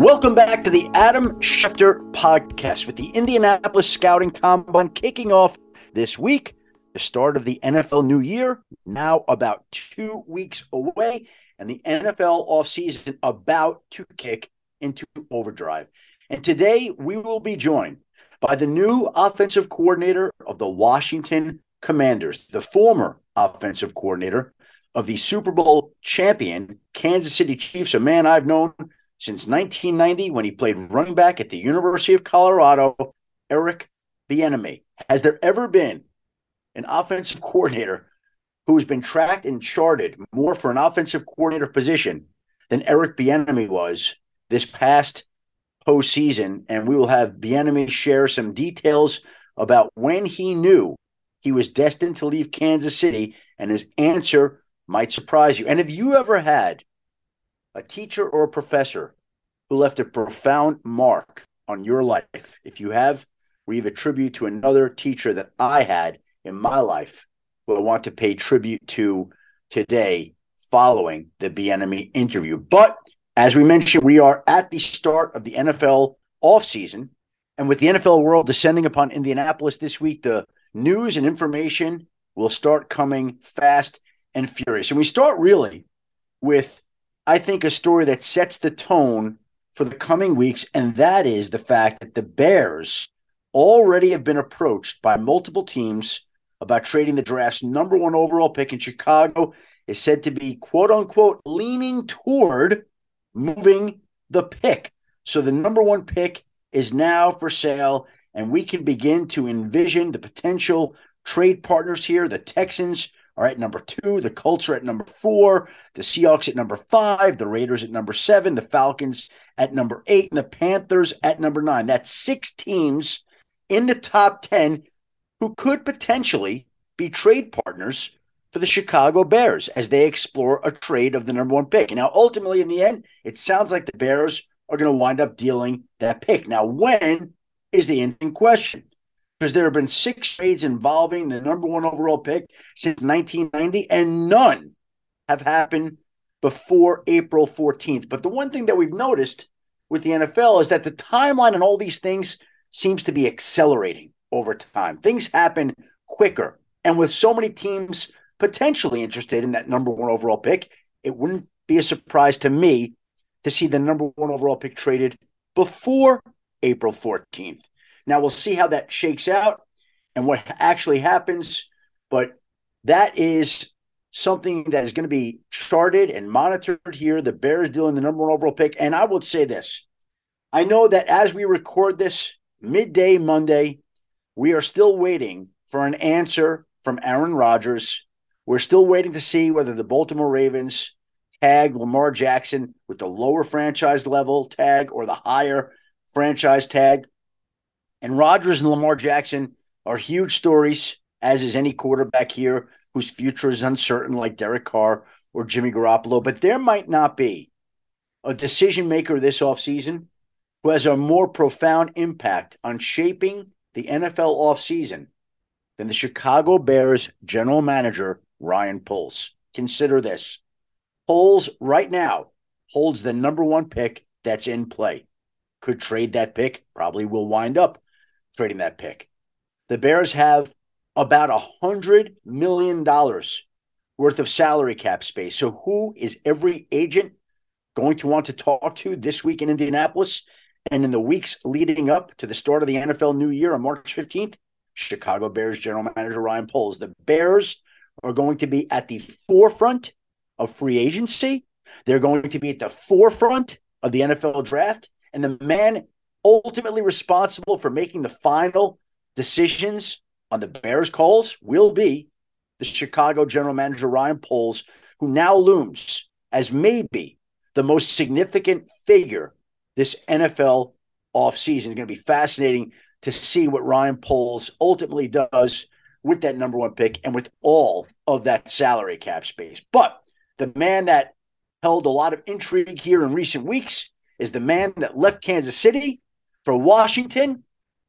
Welcome back to the Adam Schefter podcast with the Indianapolis Scouting Combine kicking off this week, the start of the NFL new year, now about two weeks away, and the NFL offseason about to kick into overdrive. And today we will be joined by the new offensive coordinator of the Washington Commanders, the former offensive coordinator of the Super Bowl champion Kansas City Chiefs, a man I've known since 1990 when he played running back at the University of Colorado, Eric Bieniemy. Has there ever been an offensive coordinator who has been tracked and charted more for an offensive coordinator position than Eric Bieniemy was this past postseason? And we will have Bieniemy share some details about when he knew he was destined to leave Kansas City, and his answer might surprise you. And have you ever had a teacher or a professor who left a profound mark on your life. If you have, we have a tribute to another teacher that I had in my life who I want to pay tribute to today following the Bieniemy interview. But as we mentioned, we are at the start of the NFL offseason. And with the NFL world descending upon Indianapolis this week, the news and information will start coming fast and furious. And we start really with I think, a story that sets the tone for the coming weeks, and that is the fact that the Bears already have been approached by multiple teams about trading the draft's number one overall pick in Chicago is said to be quote unquote leaning toward moving the pick. So the number one pick is now for sale, and we can begin to envision the potential trade partners here. The Texans all right, number two, the Colts are at number four, the Seahawks at number five, the Raiders at number seven, the Falcons at number eight, and the Panthers at number nine. That's six teams in the top 10 who could potentially be trade partners for the Chicago Bears as they explore a trade of the number one pick. Now, ultimately, in the end, it sounds like the Bears are going to wind up dealing that pick. Now, when is the end in question? Because there have been six trades involving the number one overall pick since 1990, and none have happened before April 14th. But the one thing that we've noticed with the NFL is that the timeline and all these things seems to be accelerating over time. Things happen quicker. And with so many teams potentially interested in that number one overall pick, it wouldn't be a surprise to me to see the number one overall pick traded before April 14th. Now we'll see how that shakes out and what actually happens. But that is something that is going to be charted and monitored here. The Bears dealing the number one overall pick. And I will say this I know that as we record this midday Monday, we are still waiting for an answer from Aaron Rodgers. We're still waiting to see whether the Baltimore Ravens tag Lamar Jackson with the lower franchise level tag or the higher franchise tag. And Rodgers and Lamar Jackson are huge stories, as is any quarterback here whose future is uncertain, like Derek Carr or Jimmy Garoppolo. But there might not be a decision maker this offseason who has a more profound impact on shaping the NFL offseason than the Chicago Bears general manager, Ryan Poles. Consider this Poles right now holds the number one pick that's in play. Could trade that pick, probably will wind up trading that pick. The Bears have about a hundred million dollars worth of salary cap space. So who is every agent going to want to talk to this week in Indianapolis and in the weeks leading up to the start of the NFL new year on March 15th? Chicago Bears general manager Ryan Poles. The Bears are going to be at the forefront of free agency. They're going to be at the forefront of the NFL draft. And the man ultimately responsible for making the final decisions on the Bears calls will be the Chicago general manager, Ryan Poles, who now looms as maybe the most significant figure this NFL offseason. It's going to be fascinating to see what Ryan Poles ultimately does with that number one pick and with all of that salary cap space. But the man that held a lot of intrigue here in recent weeks is the man that left Kansas City for Washington.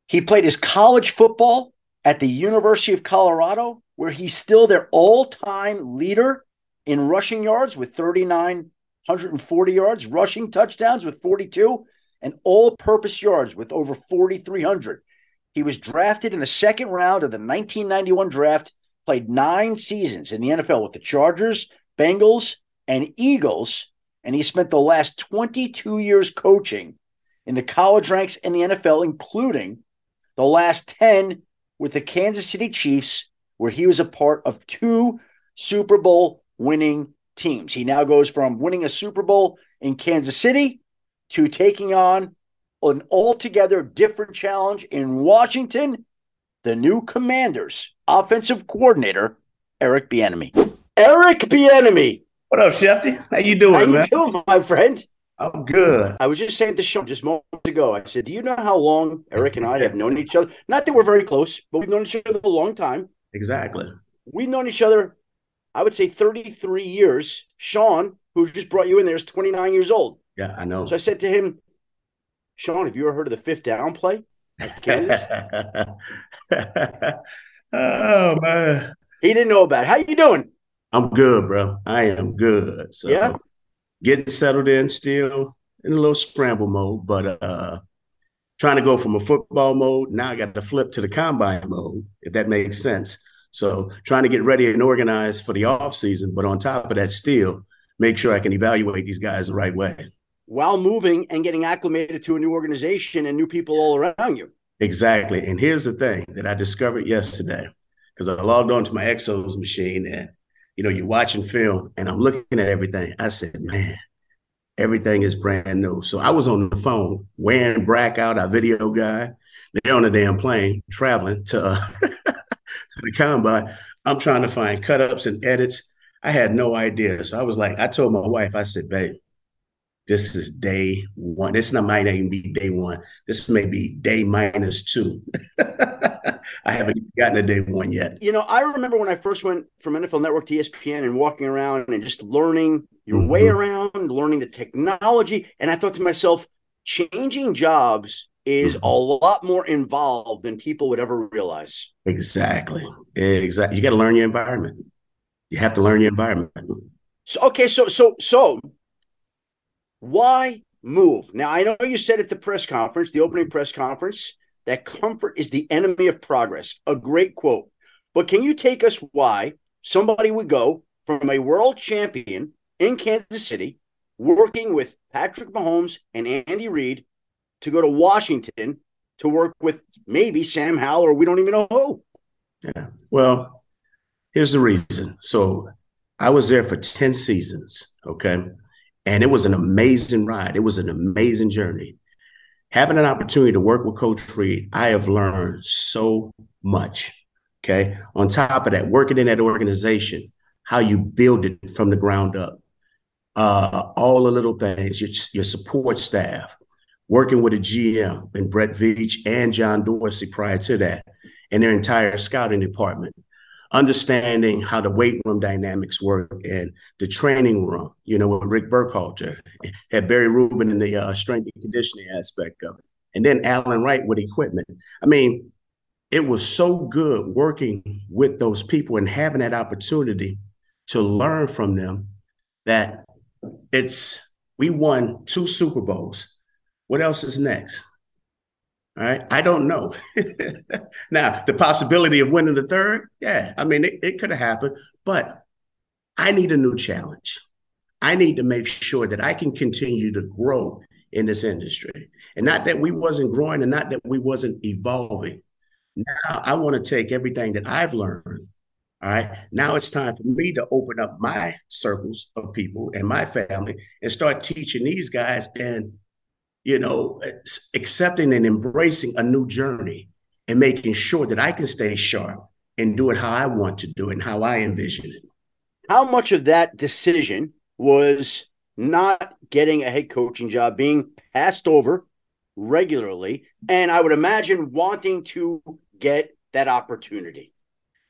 He played his college football at the University of Colorado, where he's still their all time leader in rushing yards with 3,940 yards, rushing touchdowns with 42. and all purpose yards with over 4,300. He was drafted in the second round of the 1991 draft, played nine seasons in the NFL with the Chargers, Bengals, and Eagles, and he spent the last 22 years coaching in the college ranks and the NFL, including the last 10 with the Kansas City Chiefs, where he was a part of two Super Bowl winning teams. He now goes from winning a Super Bowl in Kansas City to taking on an altogether different challenge in Washington, the new Commanders offensive coordinator, Eric Bieniemy. Eric Bieniemy. What up, Schefty? How you doing, How man? you doing, my friend? I'm good. I was just saying to Sean just moments ago. I said, "Do you know how long Eric and I have known each other? Not that we're very close, but we've known each other a long time. Exactly. We've known each other, I would say, 33 years. Sean, who just brought you in there, is 29 years old. Yeah, I know. So I said to him, Sean, have you ever heard of the fifth down play oh man, he didn't know about it. How you doing? I'm good, bro. I am good. So Yeah? Getting settled in still in a little scramble mode, but uh trying to go from a football mode. Now I got to flip to the combine mode, if that makes sense. So trying to get ready and organized for the off season, but on top of that, still make sure I can evaluate these guys the right way. While moving and getting acclimated to a new organization and new people all around you. Exactly. And here's the thing that I discovered yesterday because I logged on to my XOS machine and, you know, you're watching film and I'm looking at everything. I said, man, everything is brand new. So I was on the phone wearing Brack out, our video guy. They're on a damn plane traveling to, uh, to the combine. I'm trying to find cut ups and edits. I had no idea. So I was like, I told my wife, I said, babe, this is day one. This not, might not even be day one. This may be day minus two. I haven't gotten to day one yet. You know, I remember when I first went from NFL Network to ESPN and walking around and just learning your Mhm. way around, learning the technology. And I thought to myself, changing jobs is Mhm. a lot more involved than people would ever realize. Exactly. Exactly. You got to learn your environment. You have to learn your environment. So okay, so so so why move? Now I know you said at the press conference, the opening press conference, that comfort is the enemy of progress. A great quote. But can you take us why somebody would go from a world champion in Kansas City, working with Patrick Mahomes and Andy Reid, to go to Washington to work with maybe Sam Howell or we don't even know who? Yeah. Well, here's the reason. So I was there for 10 seasons. Okay. And it was an amazing ride. It was an amazing journey. Having an opportunity to work with Coach Reid, I have learned so much. Okay. On top of that, working in that organization, how you build it from the ground up, uh, all the little things, your, your support staff, working with a GM and Brett Veach and John Dorsey prior to that, and their entire scouting department, understanding how the weight room dynamics work and the training room, you know, with Rick Burkholder, had Barry Rubin in the uh, strength and conditioning aspect of it, and then Alan Wright with equipment. I mean, it was so good working with those people and having that opportunity to learn from them that it's we won two Super Bowls. What else is next? Right. I don't know. now, the possibility of winning the third, yeah, I mean, it, it could have happened, but I need a new challenge. I need to make sure that I can continue to grow in this industry. And not that we wasn't growing and not that we wasn't evolving. Now I want to take everything that I've learned. All right. Now it's time for me to open up my circles of people and my family and start teaching these guys and you know, accepting and embracing a new journey and making sure that I can stay sharp and do it how I want to do it and how I envision it. How much of that decision was not getting a head coaching job, being passed over regularly, and I would imagine wanting to get that opportunity?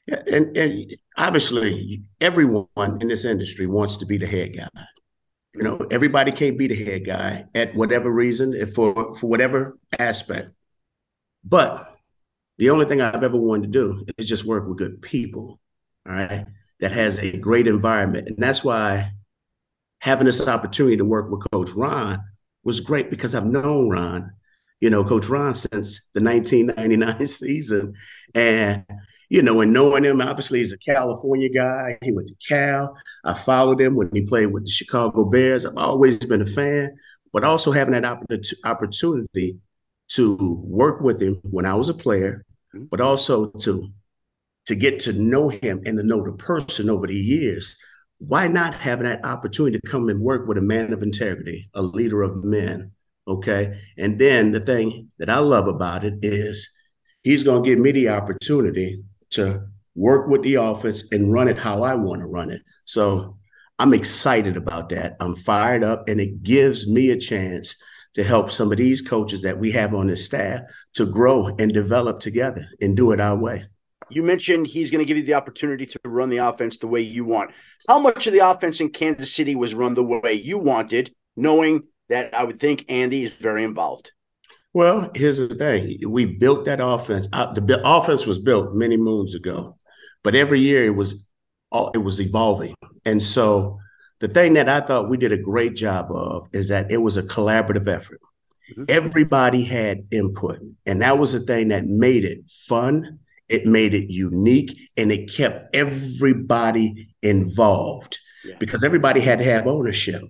Yeah, and, and obviously, everyone in this industry wants to be the head guy. You know, everybody can't be the head guy at whatever reason, if for for whatever aspect. But the only thing I've ever wanted to do is just work with good people, all right, that has a great environment. And that's why having this opportunity to work with Coach Ron was great because I've known Ron, you know, Coach Ron since the 1999 season. And, you know, and knowing him, obviously, he's a California guy. He went to Cal. I followed him when he played with the Chicago Bears. I've always been a fan, but also having that opportunity to work with him when I was a player, mm-hmm. but also to to get to know him and to know the person over the years. Why not have that opportunity to come and work with a man of integrity, a leader of men? Okay. And then the thing that I love about it is he's going to give me the opportunity to work with the office and run it how I want to run it. So I'm excited about that. I'm fired up, and it gives me a chance to help some of these coaches that we have on the staff to grow and develop together and do it our way. You mentioned he's going to give you the opportunity to run the offense the way you want. How much of the offense in Kansas City was run the way you wanted, knowing that I would think Andy is very involved? Well, here's the thing: we built that offense. The offense was built many moons ago, but every year it was it was evolving, and so the thing that I thought we did a great job of is that it was a collaborative effort. Mm-hmm. Everybody had input, and that was the thing that made it fun. It made it unique, and it kept everybody involved yeah. because everybody had to have ownership.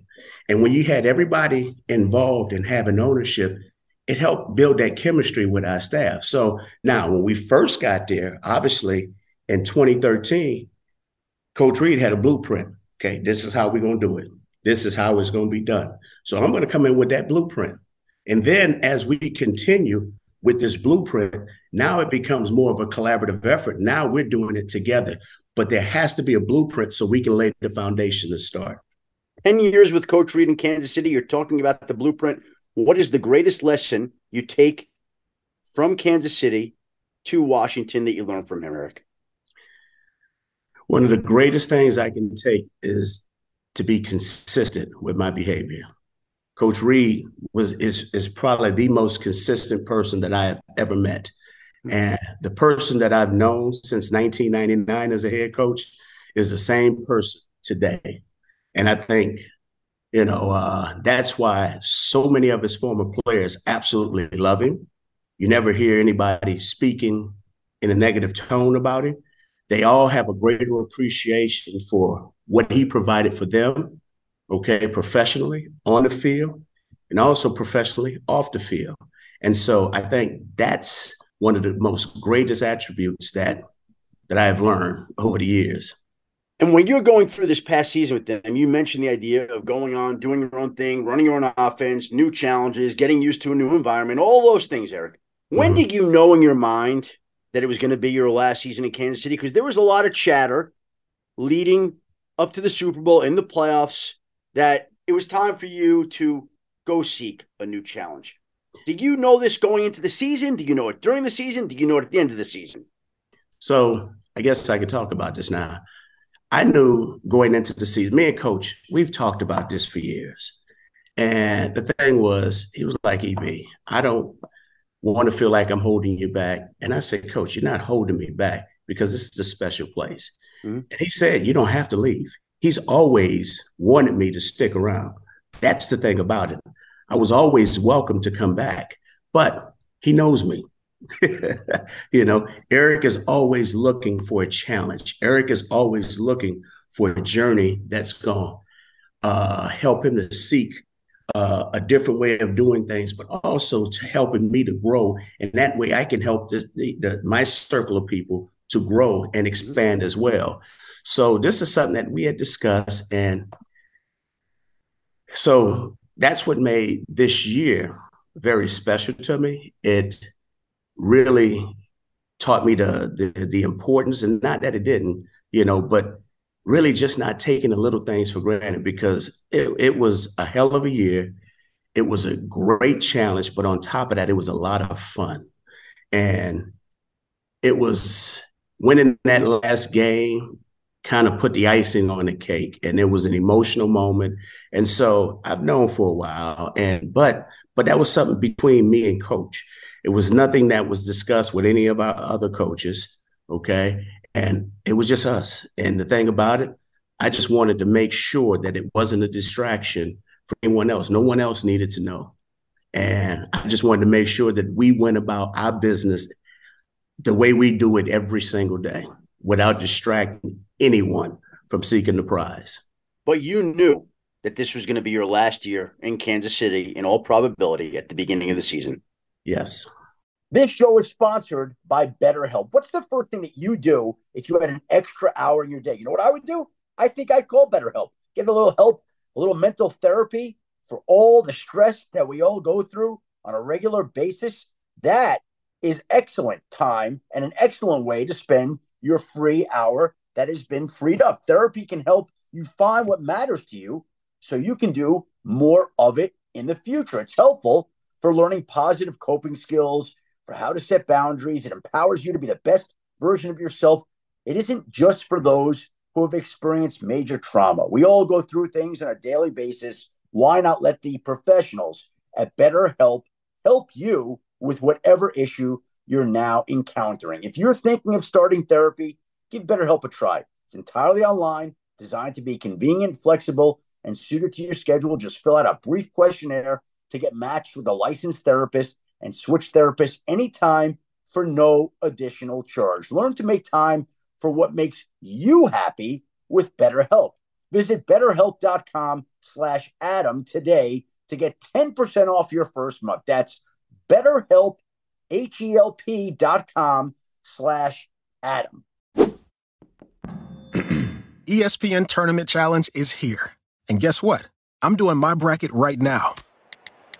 And when you had everybody involved and having ownership, it helped build that chemistry with our staff. So now, when we first got there, obviously in 2013, Coach Reid had a blueprint Okay, this is how we're going to do it. This is how it's going to be done. So I'm going to come in with that blueprint. And then as we continue with this blueprint, now it becomes more of a collaborative effort. Now we're doing it together, but there has to be a blueprint so we can lay the foundation to start. 10 years with Coach Reid in Kansas City, you're talking about the blueprint. What is the greatest lesson you take from Kansas City to Washington that you learned from him, Eric? One of the greatest things I can take is to be consistent with my behavior. Coach Reid was is is probably the most consistent person that I have ever met. Hmm. And the person that I've known since 1999 as a head coach is the same person today. And I think, you know, uh, that's why so many of his former players absolutely love him. You never hear anybody speaking in a negative tone about him they all have a greater appreciation for what he provided for them, okay, professionally on the field and also professionally off the field. And so I think that's one of the most greatest attributes that that I've learned over the years. And when you're going through this past season with them, you mentioned the idea of going on, doing your own thing, running your own offense, new challenges, getting used to a new environment, all those things, Eric. When mm-hmm. did you know in your mind that it was going to be your last season in Kansas City because there was a lot of chatter leading up to the Super Bowl in the playoffs that it was time for you to go seek a new challenge. Did you know this going into the season? Did you know it during the season? Did you know it at the end of the season? So I guess I could talk about this now. I knew going into the season, me and coach, we've talked about this for years. And the thing was, he was like, EB, I don't want to feel like I'm holding you back. And I said, Coach, you're not holding me back because this is a special place. Mm-hmm. And he said, You don't have to leave. He's always wanted me to stick around. That's the thing about it. I was always welcome to come back, but he knows me. you know, Eric is always looking for a challenge. Eric is always looking for a journey that's to uh, help him to seek uh, a different way of doing things, but also to helping me to grow. And that way I can help the, the, the, my circle of people to grow and expand as well. So this is something that we had discussed. And so that's what made this year very special to me. It really taught me the, the, the importance and not that it didn't, you know, but really just not taking the little things for granted because it, it was a hell of a year. It was a great challenge, but on top of that, it was a lot of fun. And it was winning that last game kind of put the icing on the cake and it was an emotional moment and so i've known for a while and but but that was something between me and coach it was nothing that was discussed with any of our other coaches okay and it was just us. And the thing about it, I just wanted to make sure that it wasn't a distraction for anyone else. No one else needed to know. And I just wanted to make sure that we went about our business the way we do it every single day without distracting anyone from seeking the prize. But you knew that this was going to be your last year in Kansas City in all probability at the beginning of the season. Yes. This show is sponsored by BetterHelp. What's the first thing that you do if you had an extra hour in your day? You know what I would do? I think I'd call BetterHelp, get a little help, a little mental therapy for all the stress that we all go through on a regular basis. That is excellent time and an excellent way to spend your free hour that has been freed up. Therapy can help you find what matters to you so you can do more of it in the future. It's helpful for learning positive coping skills, for how to set boundaries. It empowers you to be the best version of yourself. It isn't just for those who have experienced major trauma. We all go through things on a daily basis. Why not let the professionals at BetterHelp help you with whatever issue you're now encountering? If you're thinking of starting therapy, give BetterHelp a try. It's entirely online, designed to be convenient, flexible, and suited to your schedule. Just fill out a brief questionnaire to get matched with a licensed therapist and switch therapists anytime for no additional charge. Learn to make time for what makes you happy with BetterHelp. Visit betterhelp.com slash Adam today to get 10% off your first month. That's betterhelp, H-E-L-P dot com slash Adam. ESPN Tournament Challenge is here. And guess what? I'm doing my bracket right now.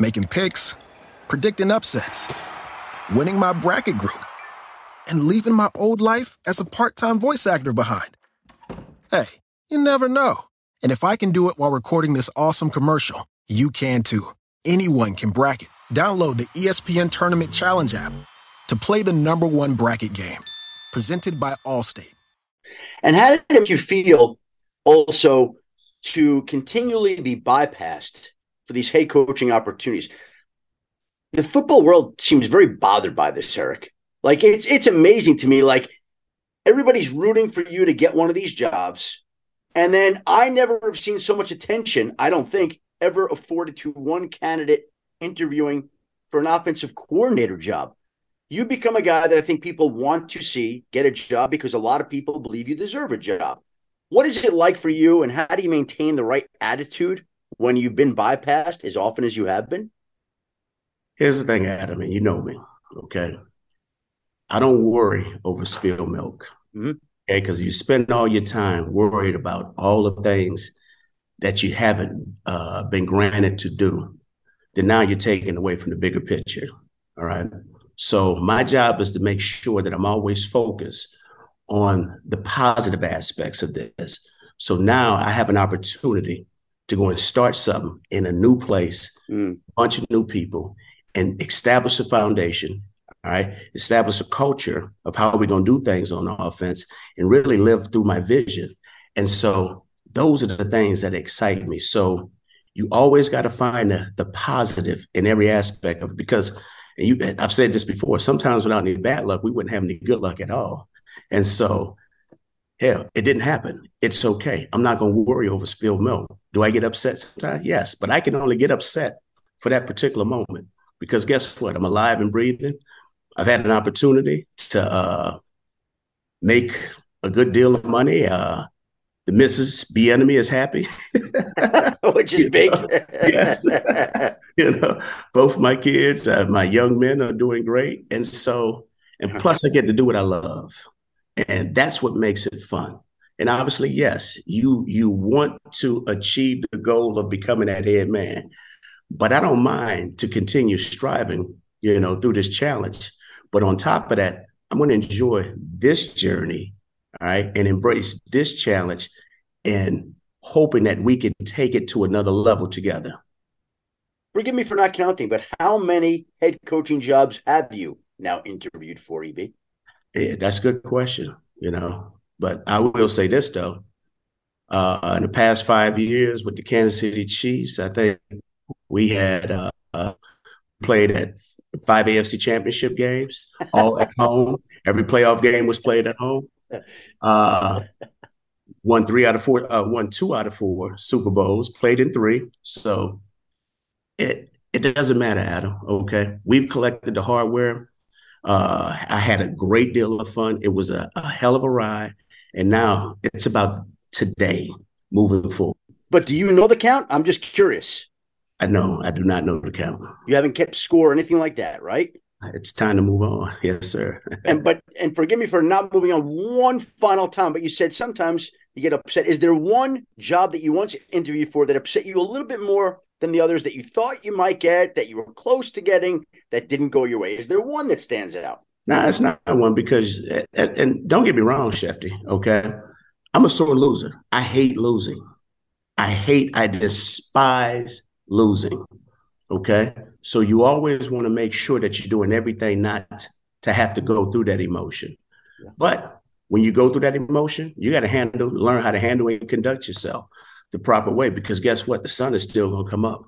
Making picks, predicting upsets, winning my bracket group, and leaving my old life as a part time voice actor behind. Hey, you never know. And if I can do it while recording this awesome commercial, you can too. Anyone can bracket. Download the ESPN Tournament Challenge app to play the number one bracket game. Presented by Allstate. And how did it make you feel also to continually be bypassed for these head coaching opportunities? The football world seems very bothered by this, Eric. Like it's it's amazing to me. Like everybody's rooting for you to get one of these jobs. And then I never have seen so much attention, I don't think, ever afforded to one candidate interviewing for an offensive coordinator job you become a guy that I think people want to see get a job because a lot of people believe you deserve a job. What is it like for you, and how do you maintain the right attitude when you've been bypassed as often as you have been? Here's the thing, Adam, and you know me, okay? I don't worry over spilled milk, mm-hmm. okay? Because you spend all your time worried about all the things that you haven't uh, been granted to do. Then now you're taken away from the bigger picture, all right? So my job is to make sure that I'm always focused on the positive aspects of this. So now I have an opportunity to go and start something in a new place, mm. bunch of new people, and establish a foundation. All right, establish a culture of how we're going to do things on offense, and really live through my vision. And so those are the things that excite me. So you always got to find the, the positive in every aspect of it because and you, I've said this before. Sometimes without any bad luck, we wouldn't have any good luck at all. And so, hell, it didn't happen. It's okay. I'm not going to worry over spilled milk. Do I get upset sometimes? Yes, but I can only get upset for that particular moment because guess what? I'm alive and breathing. I've had an opportunity to uh, make a good deal of money. Uh, the Mrs. Bieniemy is happy, which is big. yeah. you know, both my kids, uh, my young men are doing great, and so, and plus, I get to do what I love, and that's what makes it fun. And obviously, yes, you you want to achieve the goal of becoming that head man, but I don't mind to continue striving, you know, through this challenge. But on top of that, I'm going to enjoy this journey all right, and embrace this challenge and hoping that we can take it to another level together. Forgive me for not counting, but how many head coaching jobs have you now interviewed for, EB? Yeah, that's a good question, you know. But I will say this though. Uh, in the past five years with the Kansas City Chiefs, I think we had uh, played at five AFC championship games, all at home. Every playoff game was played at home. Uh, won three out of four, uh, won two out of four Super Bowls, played in three. So it it doesn't matter, Adam. Okay, we've collected the hardware. Uh, I had a great deal of fun. It was a, a hell of a ride, and now it's about today moving forward. But do you know the count? I'm just curious. I know. I do not know the count. You haven't kept score or anything like that, right? It's time to move on. Yes, sir. and but and forgive me for not moving on one final time, but you said sometimes you get upset. Is there one job that you once interviewed for that upset you a little bit more than the others that you thought you might get, that you were close to getting, that didn't go your way? Is there one that stands out? No, nah, it's not one because, and, don't get me wrong, Schefty. Okay, I'm a sore loser. I hate losing. I hate. I despise losing. Okay. So you always want to make sure that you're doing everything not to have to go through that emotion. Yeah. But when you go through that emotion, you got to handle, learn how to handle and conduct yourself the proper way because guess what? The sun is still going to come up.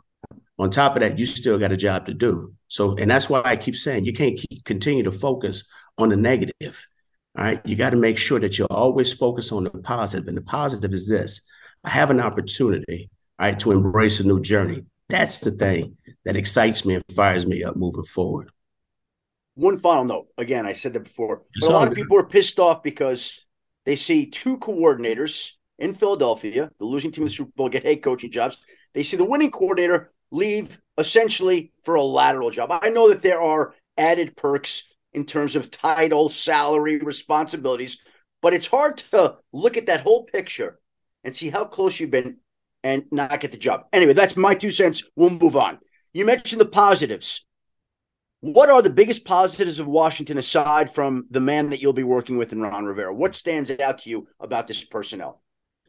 On top of that, you still got a job to do. So, and that's why I keep saying you can't keep, continue to focus on the negative. All right. You got to make sure that you're always focused on the positive. And the positive is this I have an opportunity, all right, to embrace a new journey. That's the thing that excites me and fires me up moving forward. One final note. Again, I said that before. But a lot of people are pissed off because they see two coordinators in Philadelphia, the losing team in the Super Bowl, get head coaching jobs. They see the winning coordinator leave essentially for a lateral job. I know that there are added perks in terms of title, salary, responsibilities, but it's hard to look at that whole picture and see how close you've been and not get the job. Anyway, that's my two cents. We'll move on. You mentioned the positives. What are the biggest positives of Washington aside from the man that you'll be working with in Ron Rivera? What stands out to you about this personnel?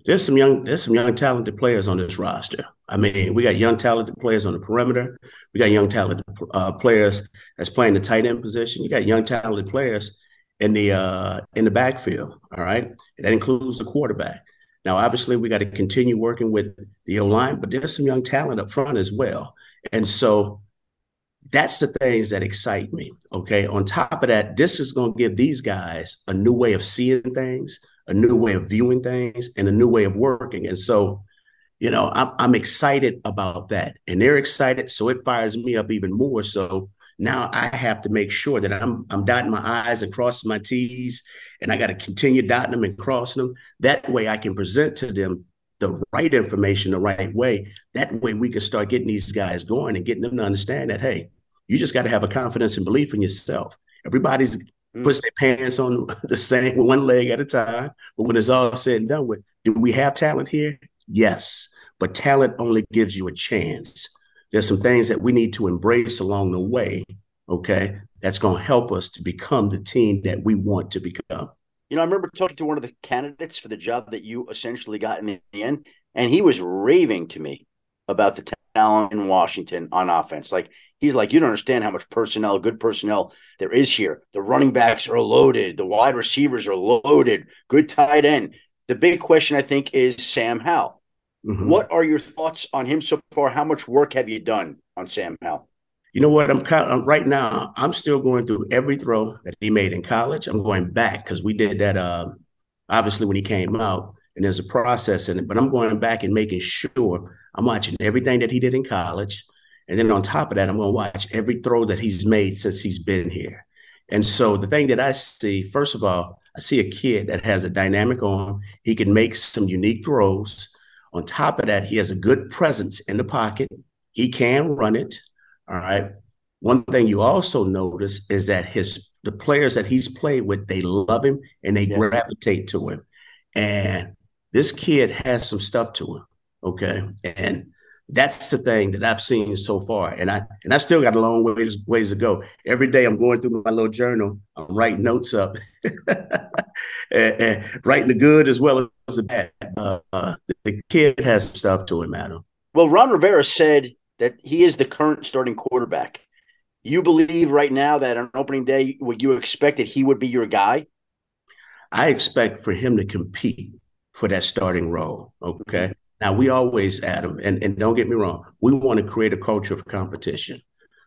There's some young, there's some young talented players on this roster. I mean, we got young talented players on the perimeter. We got young talented uh, players that's playing the tight end position. You got young talented players in the uh, in the backfield. All right, that includes the quarterback. Now, obviously, we got to continue working with the O line, but there's some young talent up front as well. And so that's the things that excite me. Okay. On top of that, this is going to give these guys a new way of seeing things, a new way of viewing things, and a new way of working. And so, you know, I'm, I'm excited about that. And they're excited. So it fires me up even more. So now I have to make sure that I'm I'm dotting my I's and crossing my T's, and I got to continue dotting them and crossing them. That way I can present to them the right information the right way. That way we can start getting these guys going and getting them to understand that, hey, you just got to have a confidence and belief in yourself. Everybody's mm. puts their pants on the same one leg at a time. But when it's all said and done with, do we have talent here? Yes. But talent only gives you a chance there's some things that we need to embrace along the way, okay, that's going to help us to become the team that we want to become. You know, I remember talking to one of the candidates for the job that you essentially got in the end, and he was raving to me about the talent in Washington on offense. Like, he's like, you don't understand how much personnel, good personnel there is here. The running backs are loaded, the wide receivers are loaded, good tight end. The big question, I think, is Sam Howell. Mm-hmm. What are your thoughts on him so far? How much work have you done on Sam Howell? You know what? I'm kind of, right now. I'm still going through every throw that he made in college. I'm going back because we did that. Uh, obviously, when he came out, and there's a process in it. But I'm going back and making sure I'm watching everything that he did in college, and then on top of that, I'm going to watch every throw that he's made since he's been here. And so the thing that I see, first of all, I see a kid that has a dynamic arm. He can make some unique throws. On top of that, he has a good presence in the pocket. He can run it. All right. One thing you also notice is that his the players that he's played with, they love him and they yeah. gravitate to him. And this kid has some stuff to him. Okay. And that's the thing that I've seen so far. And I and I still got a long ways ways to go. Every day I'm going through my little journal. I'm writing notes up, and, and writing the good as well as the bad. Uh, the kid has stuff to him, Adam. Well, Ron Rivera said that he is the current starting quarterback. You believe right now that on opening day, would you expect that he would be your guy? I expect for him to compete for that starting role. Okay. Now we always, Adam, and, and don't get me wrong, we want to create a culture of competition.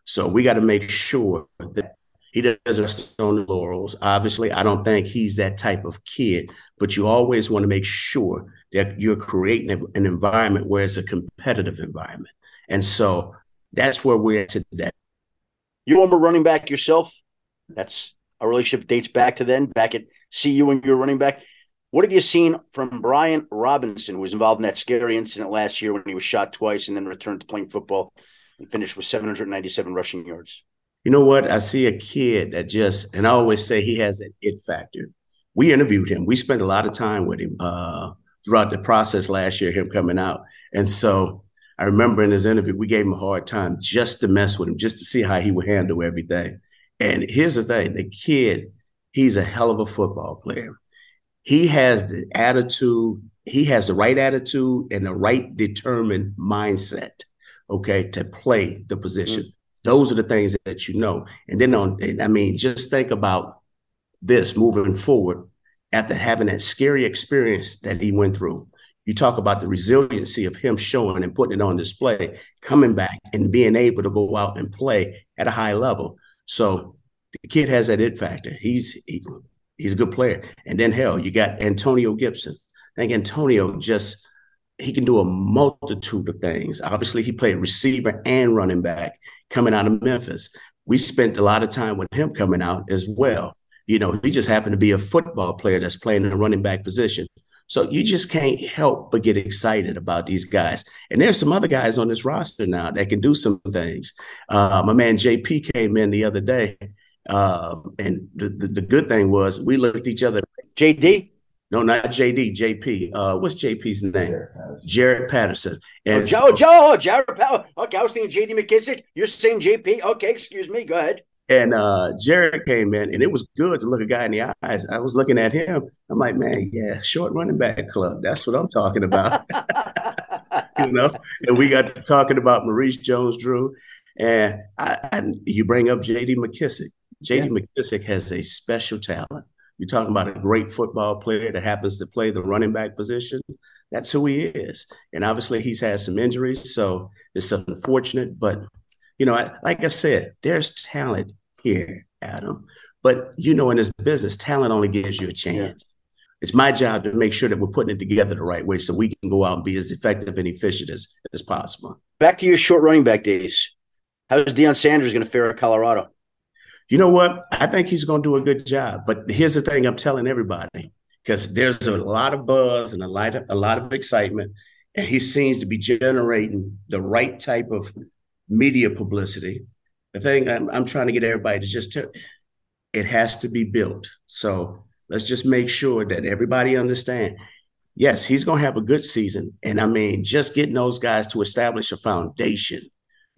So we got to make sure that he doesn't rest on the laurels. Obviously, I don't think he's that type of kid, but you always want to make sure that you're creating an environment where it's a competitive environment. And so that's where we're at today. You were a running back yourself. That's a relationship dates back to then, back at CU when you were running back. What have you seen from Brian Robinson, who was involved in that scary incident last year when he was shot twice and then returned to playing football and finished with 797 rushing yards? You know what? I see a kid that just, and I always say he has an it factor. We interviewed him. We spent a lot of time with him uh, throughout the process last year, him coming out. And so I remember in his interview, we gave him a hard time just to mess with him, just to see how he would handle everything. And here's the thing the kid, he's a hell of a football player. He has the attitude, he has the right attitude and the right determined mindset, okay, to play the position. Mm-hmm. Those are the things that you know. And then on, I mean, just think about this moving forward after having that scary experience that he went through you talk about the resiliency of him showing and putting it on display, coming back and being able to go out and play at a high level. So the kid has that it factor. He's he, he's a good player. And then hell, you got Antonio Gibson. I think Antonio just he can do a multitude of things. Obviously, he played receiver and running back coming out of Memphis. We spent a lot of time with him coming out as well. You know, he just happened to be a football player that's playing in the running back position. So you just can't help but get excited about these guys. And there's some other guys on this roster now that can do some things. Uh, my man JP came in the other day. Uh, and the, the, the, good thing was we looked at each other. JD? No, not JD, JP. Uh, what's JP's name? Jaret Patterson. Jaret Patterson. And oh, Joe, so, Joe, Jaret Patterson. Okay, I was thinking JD McKissic. You're saying JP. Okay, excuse me. Go ahead. And uh, Jaret came in, and it was good to look a guy in the eyes. I was looking at him. I'm like, man, yeah, short running back club. That's what I'm talking about. you know, and we got talking about Maurice Jones-Drew, and I, I, you bring up J.D. McKissic. J.D. Yeah. McKissic has a special talent. You're talking about a great football player that happens to play the running back position. That's who he is. And obviously, he's had some injuries, so it's unfortunate. But you know, like I said, there's talent here, Adam. But you know, in this business, talent only gives you a chance. Yeah. It's my job to make sure that we're putting it together the right way so we can go out and be as effective and efficient as, as possible. Back to your short running back days. How's Deion Sanders going to fare at Colorado? You know what? I think he's going to do a good job. But here's the thing I'm telling everybody because there's a lot of buzz and a lot of, a lot of excitement. And he seems to be generating the right type of media publicity the thing I'm, I'm trying to get everybody to just tell, it has to be built. So let's just make sure that everybody understand. Yes, he's going to have a good season, and I mean, just getting those guys to establish a foundation.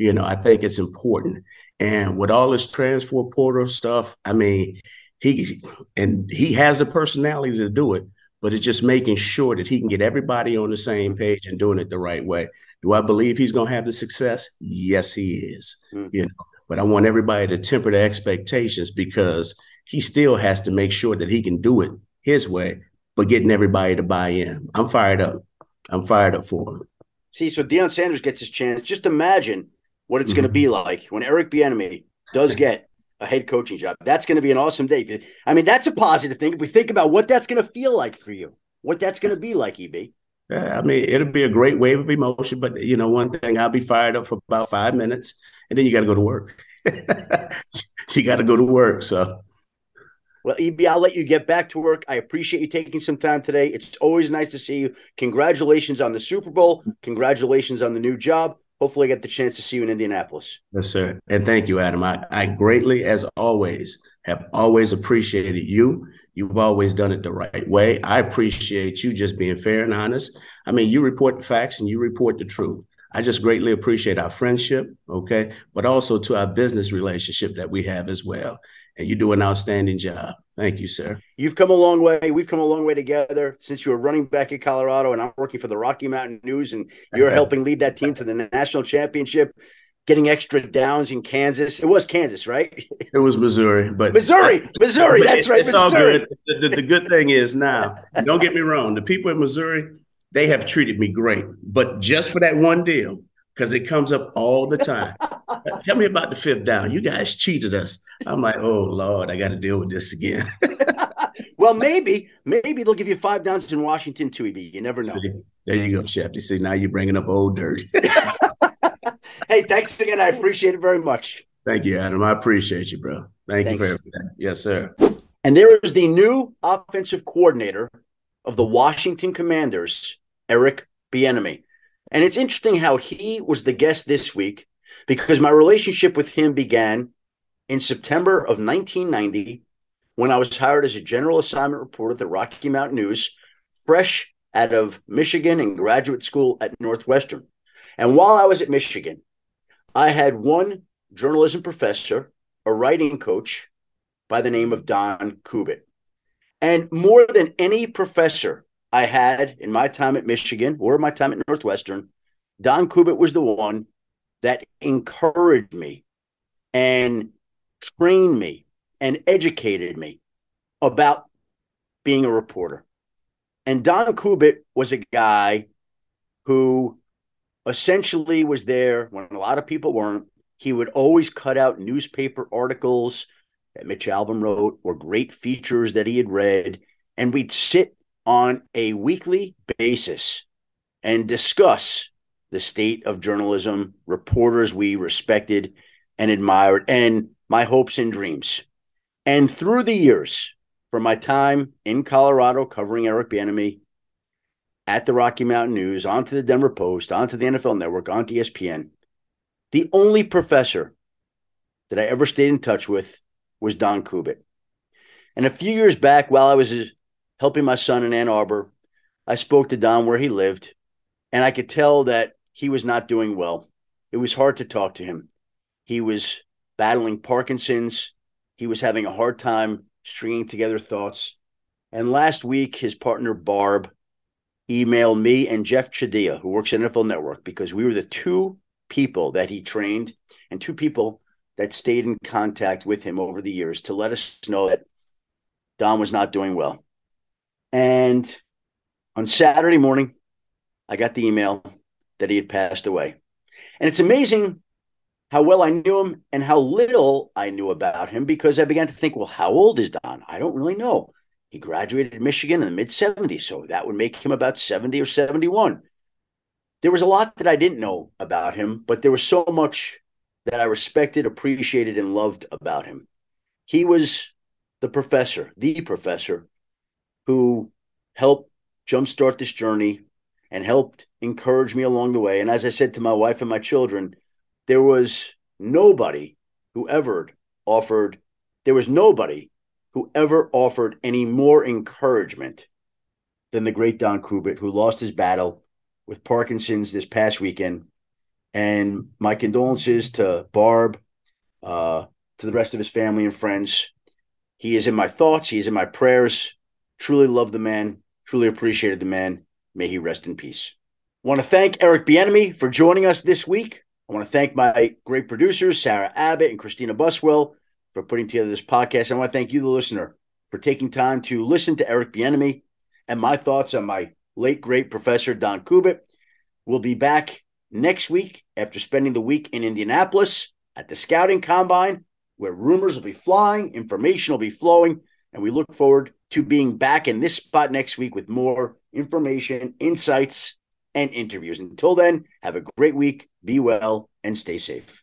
You know, I think it's important. And with all this transfer portal stuff, I mean, he and he has the personality to do it, but it's just making sure that he can get everybody on the same page and doing it the right way. Do I believe he's going to have the success? Yes, he is. Mm-hmm. You know, but I want everybody to temper their expectations because he still has to make sure that he can do it his way, but getting everybody to buy in. I'm fired up. I'm fired up for him. See, so Deion Sanders gets his chance. Just imagine what it's mm-hmm. going to be like when Eric Bieniemy does get a head coaching job. That's going to be an awesome day. I mean, that's a positive thing. If we think about what that's going to feel like for you, what that's going to be like, EB. Yeah, I mean, it'll be a great wave of emotion, but you know, one thing I'll be fired up for about five minutes, and then you got to go to work. you got to go to work. So, well, EB, I'll let you get back to work. I appreciate you taking some time today. It's always nice to see you. Congratulations on the Super Bowl. Congratulations on the new job. Hopefully, get the chance to see you in Indianapolis. Yes, sir. And thank you, Adam. I, I greatly, as always, have always appreciated you. You've always done it the right way. I appreciate you just being fair and honest. I mean, you report the facts and you report the truth. I just greatly appreciate our friendship, okay, but also to our business relationship that we have as well. And you do an outstanding job. Thank you, sir. You've come a long way. We've come a long way together since you were running back in Colorado, and I'm working for the Rocky Mountain News, and you're helping lead that team to the national championship, getting extra downs in Kansas. It was Kansas, right? It was Missouri, but Missouri, Missouri. But that's right. It's Missouri. all good. The, the, the good thing is now, don't get me wrong, the people in Missouri, they have treated me great, but just for that one deal, because it comes up all the time. Tell me about the fifth down. You guys cheated us. I'm like, oh Lord, I got to deal with this again. well, maybe, maybe they'll give you five downs in Washington too. You never know. See, there you go, Chef. You see, now you're bringing up old dirt. hey, thanks again. I appreciate it very much. Thank you, Adam. I appreciate you, bro. Thank thanks. you for everything. Yes, sir. And there is the new offensive coordinator of the Washington Commanders, Eric Bieniemy. And it's interesting how he was the guest this week because my relationship with him began in September of 1990 when I was hired as a general assignment reporter at the Rocky Mountain News, fresh out of Michigan and graduate school at Northwestern. And while I was at Michigan, I had one journalism professor, a writing coach by the name of Don Kubit. And more than any professor I had in my time at Michigan or my time at Northwestern, Don Kubit was the one that encouraged me and trained me and educated me about being a reporter. And Don Kubit was a guy who essentially was there when a lot of people weren't. He would always cut out newspaper articles that Mitch Albom wrote or great features that he had read. And we'd sit on a weekly basis and discuss the state of journalism, reporters we respected and admired, and my hopes and dreams. And through the years, from my time in Colorado covering Eric Bieniemy, at the Rocky Mountain News, onto the Denver Post, onto the NFL Network, onto ESPN, the only professor that I ever stayed in touch with was Don Kubit. And a few years back, while I was helping my son in Ann Arbor, I spoke to Don where he lived, and I could tell that he was not doing well. It was hard to talk to him. He was battling Parkinson's. He was having a hard time stringing together thoughts. And last week, his partner Barb emailed me and Jeff Chadiha, who works at NFL Network, because we were the two people that he trained and two people that stayed in contact with him over the years to let us know that Don was not doing well. And on Saturday morning, I got the email that he had passed away. And it's amazing how well I knew him and how little I knew about him because I began to think, well, how old is Don? I don't really know. He graduated Michigan in the mid 70s, so that would make him about 70 or 71. There was a lot that I didn't know about him, but there was so much that I respected, appreciated, and loved about him. He was the professor, the professor, who helped jumpstart this journey and helped encourage me along the way. And as I said to my wife and my children, there was nobody who ever offered, there was nobody who ever offered any more encouragement than the great Don Kubit, who lost his battle with Parkinson's this past weekend. And my condolences to Barb, uh, to the rest of his family and friends. He is in my thoughts. He is in my prayers. Truly loved the man. Truly appreciated the man. May he rest in peace. I want to thank Eric Bieniemy for joining us this week. I want to thank my great producers, Sarah Abbott and Christina Buswell, for putting together this podcast. I want to thank you, the listener, for taking time to listen to Eric Bieniemy and my thoughts on my late great professor Don Kubit. We'll be back next week after spending the week in Indianapolis at the Scouting Combine, where rumors will be flying, information will be flowing, and we look forward to being back in this spot next week with more information, insights, and interviews. Until then, have a great week, be well, and stay safe.